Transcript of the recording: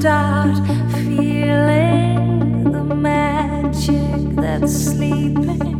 start feeling the magic that's sleeping.